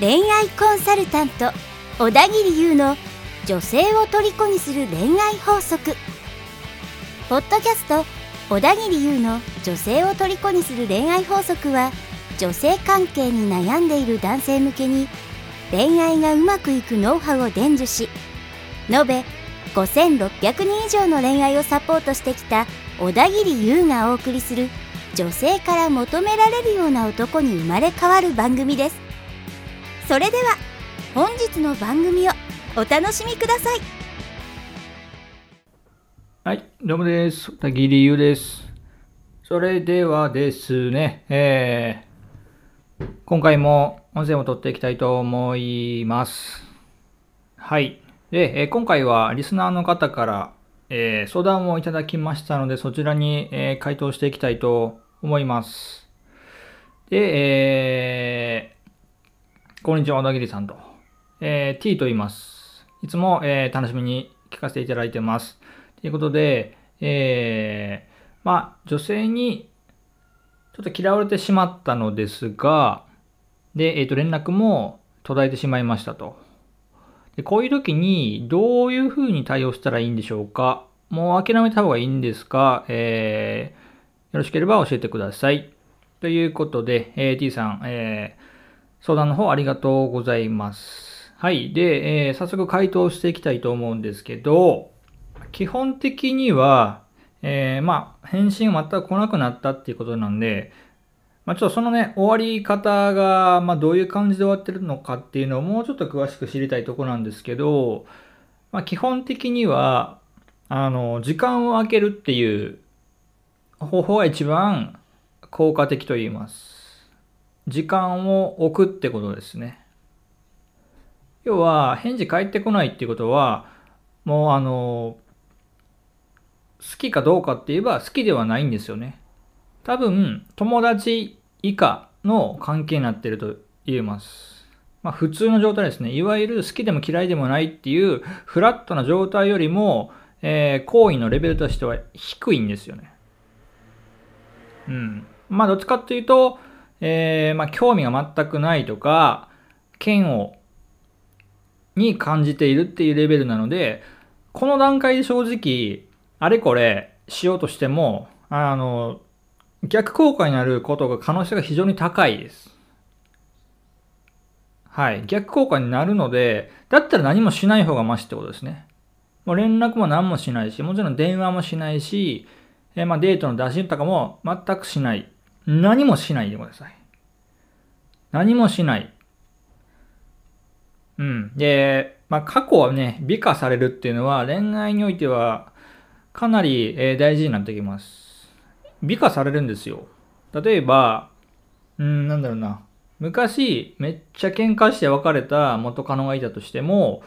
恋愛コンサルタント小田切優の女性を虜にする恋愛法則。ポッドキャスト小田切優の女性を虜にする恋愛法則は女性関係に悩んでいる男性向けに恋愛がうまくいくノウハウを伝授し延べ5600人以上の恋愛をサポートしてきた小田切優がお送りする女性から求められるような男に生まれ変わる番組ですそれでは本日の番組をお楽しみくださいはい、どうもです。小田切優です。それではですね、えー、今回も音声を取っていきたいと思います。はい。で、え今回はリスナーの方から、えー相談をいただきましたので、そちらに、えー回答していきたいと思います。で、えー、こんにちは、小田切さんと。えー T と言います。いつも、えー楽しみに聞かせていただいてます。ということで、えー、まあ、女性にちょっと嫌われてしまったのですが、で、えっ、と、連絡も途絶えてしまいましたと。でこういう時にどういうふうに対応したらいいんでしょうか？もう諦めた方がいいんですか？えー、よろしければ教えてください。ということで、えー T さん、えー、相談の方ありがとうございます。はい。で、えー早速回答していきたいと思うんですけど、基本的には、えーまあ、返信全く来なくなったっていうことなんで、まあ、ちょっとそのね、終わり方が、まあ、どういう感じで終わってるのかっていうのをもうちょっと詳しく知りたいところなんですけど、まあ、基本的には、あの、時間を空けるっていう方法が一番効果的と言います。時間を置くってことですね。要は、返事返ってこないっていうことは、もうあの、好きかどうかって言えば好きではないんですよね。多分、友達以下の関係になっていると言えます。まあ普通の状態ですね。いわゆる好きでも嫌いでもないっていうフラットな状態よりも、えー行為のレベルとしては低いんですよね。うん。まあどっちかっていうと、えーまあ興味が全くないとか、嫌悪に感じているっていうレベルなので、この段階で正直、あれこれしようとしても、あの、逆効果になることが可能性が非常に高いです。はい。逆効果になるので、だったら何もしない方がマシってことですね。もう連絡も何もしないし、もちろん電話もしないし、えまあデートの打診とかも全くしない。何もしないでください。何もしない。うん。で、まあ過去はね、美化されるっていうのは恋愛においてはかなり、大事になってきます。美化されるんですよ。例えば、うん、なんだろうな。昔、めっちゃ喧嘩して別れた元カノがいたとしても、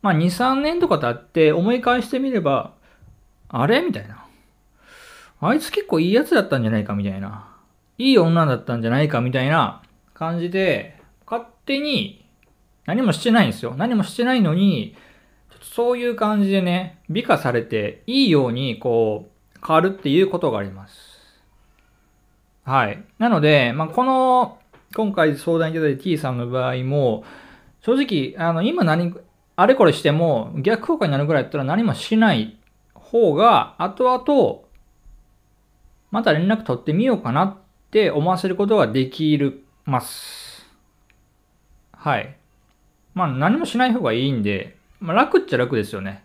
まあ2、3年とか経って思い返してみれば、あれ？みたいな。あいつ結構いいやつだったんじゃないかみたいな。いい女だったんじゃないかみたいな感じで、勝手に何もしてないんですよ。何もしてないのに、そういう感じでね、美化されて、いいようにこう、変わるっていうことがあります。はい。なので、まあ、この、今回相談いただいた T さんの場合も、正直、あの、今何、あれこれしても、逆効果になるぐらいだったら何もしない方が、後々、また連絡取ってみようかなって思わせることができるます。はい。まあ何もしない方がいいんで、まあ楽っちゃ楽ですよね。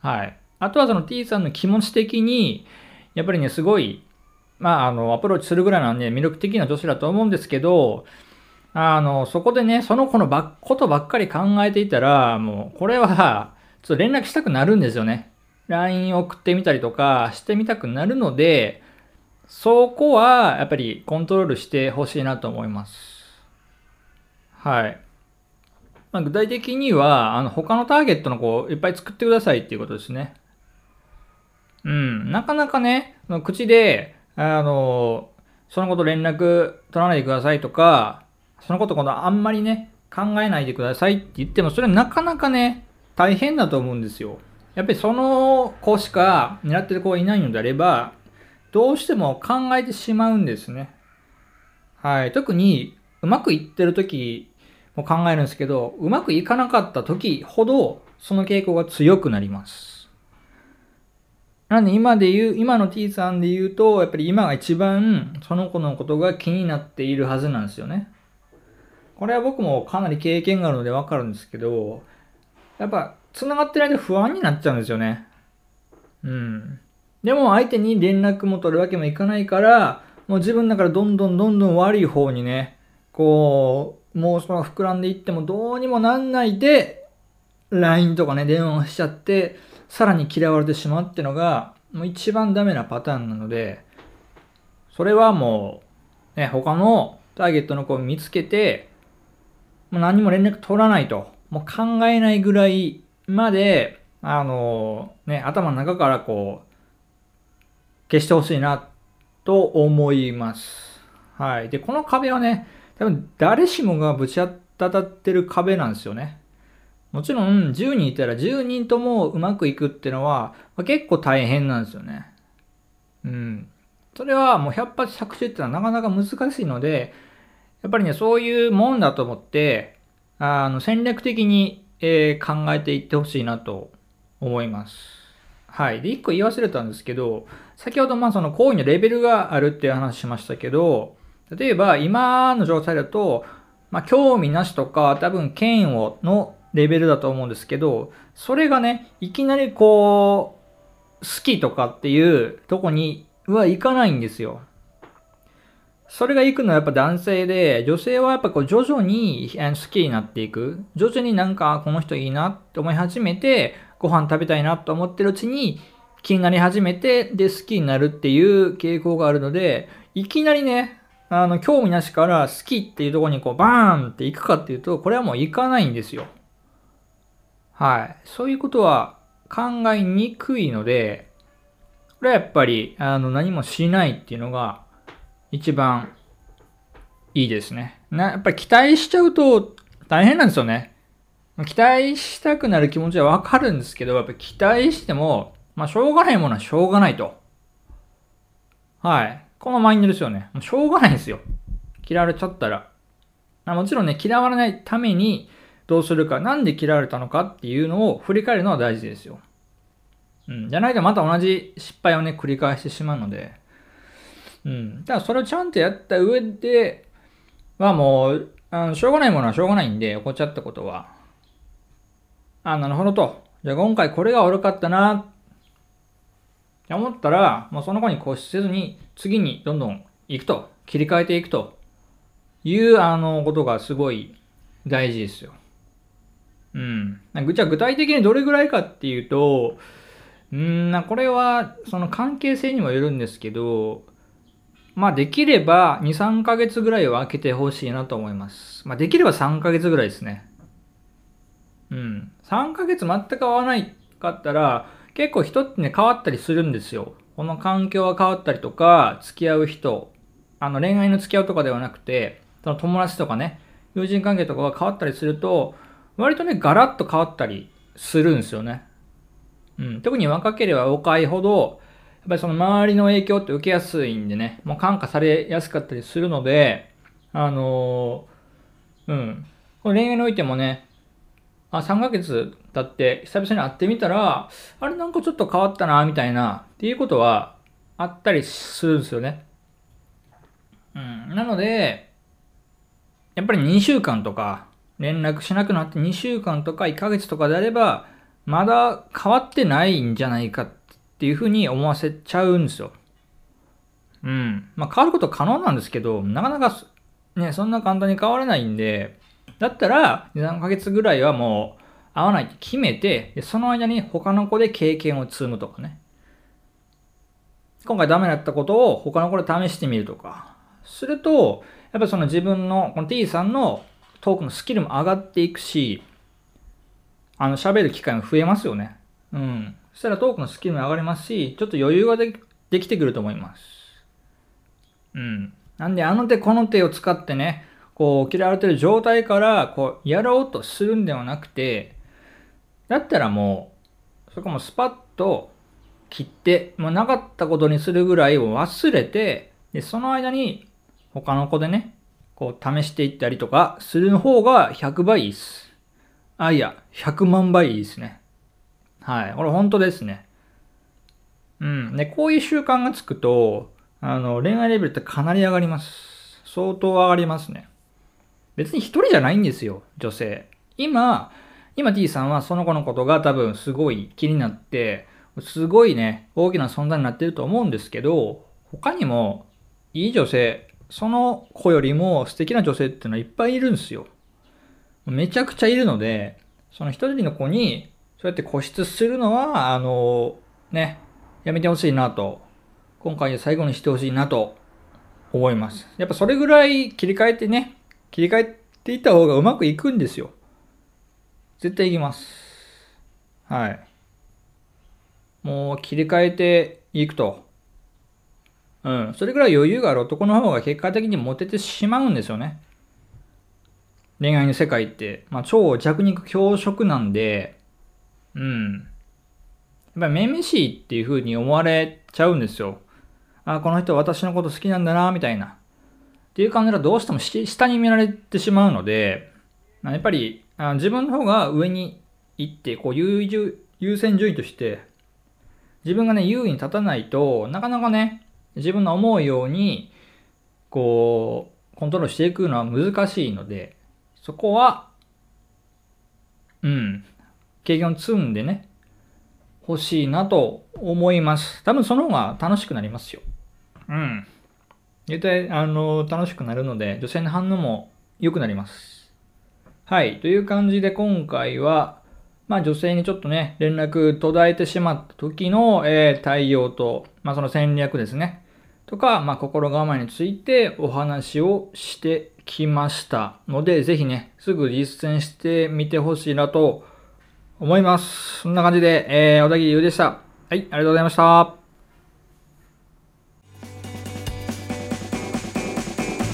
はい。あとはその T さんの気持ち的に、やっぱりね、すごい、まああの、アプローチするぐらいなんで魅力的な女子だと思うんですけど、あの、そこでね、その子のばことばっかり考えていたら、もう、これは、ちょっと連絡したくなるんですよね。LINE 送ってみたりとかしてみたくなるので、そこはやっぱりコントロールしてほしいなと思います。はい。まあ、具体的には、あの、他のターゲットの子をいっぱい作ってくださいっていうことですね。うん。なかなかね、口で、あの、そのこと連絡取らないでくださいとか、そのこと今度あんまりね、考えないでくださいって言っても、それはなかなかね、大変だと思うんですよ。やっぱりその子しか狙ってる子がいないのであれば、どうしても考えてしまうんですね。はい。特に、うまくいってる時も考えるんですけど、うまくいかなかった時ほど、その傾向が強くなります。なんで今で言う、今の T さんで言うと、やっぱり今が一番その子のことが気になっているはずなんですよね。これは僕もかなり経験があるのでわかるんですけど、やっぱ繋がってる間不安になっちゃうんですよね。うん。でも相手に連絡も取るわけもいかないから、もう自分だからどんどんどんどん悪い方にね、こう、もうその膨らんでいってもどうにもなんないで、LINE とかね、電話をしちゃって、さらに嫌われてしまうっていうのが、もう一番ダメなパターンなので、それはもう、ね、他のターゲットの子を見つけて、もう何も連絡取らないと。もう考えないぐらいまで、あのね、頭の中からこう、消してほしいな、と思います。はい。で、この壁はね、多分誰しもがぶち当たってる壁なんですよね。もちろん10人いたら10人ともうまくいくってのは、ま、結構大変なんですよね。うん。それはもう100発100中ってのはなかなか難しいので、やっぱりね、そういうもんだと思って、あの、戦略的に、えー、考えていってほしいなと思います。はい。で、一個言い忘れたんですけど、先ほどまあその行為のレベルがあるっていう話しましたけど、例えば今の状態だと、まあ興味なしとか多分嫌悪のレベルだと思うんですけど、それがね、いきなりこう、好きとかっていうとこにはいかないんですよ。それが行くのはやっぱ男性で、女性はやっぱこう徐々に好きになっていく。徐々になんかこの人いいなって思い始めて、ご飯食べたいなと思ってるうちに気になり始めて、で好きになるっていう傾向があるので、いきなりね、あの、興味なしから好きっていうとこにこうバーンって行くかっていうと、これはもう行かないんですよ。はい。そういうことは考えにくいので、これはやっぱり、あの、何もしないっていうのが、一番いいですね。な、やっぱり期待しちゃうと大変なんですよね。期待したくなる気持ちはわかるんですけど、やっぱ期待しても、まあしょうがないものはしょうがないと。はい。このマインドですよね。しょうがないんですよ。嫌われちゃったら。もちろんね、嫌われないためにどうするか、なんで嫌われたのかっていうのを振り返るのは大事ですよ。うん。じゃないとまた同じ失敗をね、繰り返してしまうので。うん。ただそれをちゃんとやった上で、はもう、あのしょうがないものはしょうがないんで、起こっちゃったことは。あ、なるほどと。じゃあ今回これが悪かったな、って思ったら、もうその子に固執せずに、次にどんどん行くと。切り替えていくという、あの、ことがすごい大事ですよ。うん。じゃあ具体的にどれぐらいかっていうと、うん、これはその関係性にもよるんですけど、まあできれば2、3ヶ月ぐらいは空けてほしいなと思います。まあできれば3ヶ月ぐらいですね。うん。3ヶ月全く合わないかったら、結構人ってね、変わったりするんですよ。この環境が変わったりとか、付き合う人、あの恋愛の付き合うとかではなくて、その友達とかね、友人関係とかが変わったりすると、割とね、ガラッと変わったりするんですよね。うん。特に若ければ若いほど、やっぱりその周りの影響って受けやすいんでね、もう感化されやすかったりするので、あのー、うん。これ恋愛においてもね、あ、3ヶ月経って久々に会ってみたら、あれなんかちょっと変わったな、みたいな、っていうことはあったりするんですよね。うん。なので、やっぱり2週間とか、連絡しなくなって2週間とか1ヶ月とかであれば、まだ変わってないんじゃないかっっていうふうに思わせちゃうんですよ。うん。まあ変わること可能なんですけど、なかなかね、そんな簡単に変わらないんで、だったら2、3ヶ月ぐらいはもう会わないって決めて、その間に他の子で経験を積むとかね。今回ダメだったことを他の子で試してみるとか。すると、やっぱその自分の、この T さんのトークのスキルも上がっていくし、あの、喋る機会も増えますよね。うん。そしたらトークのスキルも上がりますし、ちょっと余裕がでできてくると思います。うん。なんで、あの手この手を使ってね、こう、嫌われてる状態から、こう、やろうとするんではなくて、だったらもう、そこもスパッと、切って、もうなかったことにするぐらいを忘れて、で、その間に他の子でね、こう試していったりとかする方が100倍いいっす。あ、いや、100万倍いいですね。はい。これ本当ですね。うん。で、こういう習慣がつくと、あの、恋愛レベルってかなり上がります。相当上がりますね。別に一人じゃないんですよ、女性。今、今 T さんはその子のことが多分すごい気になって、すごいね、大きな存在になってると思うんですけど、他にもいい女性、その子よりも素敵な女性っていうのはいっぱいいるんですよ。めちゃくちゃいるので、その一人の子にそうやって固執するのは、あの、ね、やめてほしいなと、今回で最後にしてほしいなと思います。やっぱそれぐらい切り替えてね、切り替えていった方がうまくいくんですよ。絶対いきます。はい。もう切り替えていくと。うん。それぐらい余裕がある男の方が結果的にモテてしまうんですよね。恋愛の世界って。まあ、超弱肉強食なんで、うん。やっぱりめめしいっていう風に思われちゃうんですよ。あ、この人私のこと好きなんだな、みたいな。っていう感じがどうしても下に見られてしまうので、やっぱりあ自分の方が上に行って、こう優優優先順位として、自分がね、優位に立たないとなかなかね、自分の思うように、こう、コントロールしていくのは難しいので、そこは、うん、経験を積んでね、欲しいなと思います。多分その方が楽しくなりますよ。うん。絶対、あの、楽しくなるので、女性の反応も良くなります。はい。という感じで今回は、まあ女性にちょっとね、連絡途絶えてしまった時の、えー対応と、まあその戦略ですね。とか、まあ心構えについてお話をしてきましたので、ぜひね、すぐ実践してみてほしいなと思います。そんな感じで、えー、小田切優でした。はい、ありがとうございました。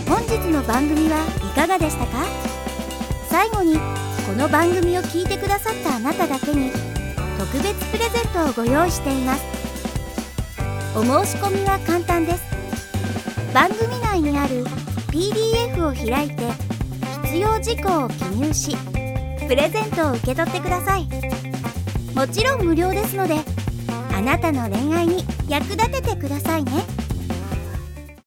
本日の番組はいかがでしたか？最後にこの番組を聞いてくださったあなただけに特別プレゼントをご用意していますお申し込みは簡単です。番組内にある PDF を開いて必要事項を記入しプレゼントを受け取ってください。もちろん無料ですのであなたの恋愛に役立ててくださいね。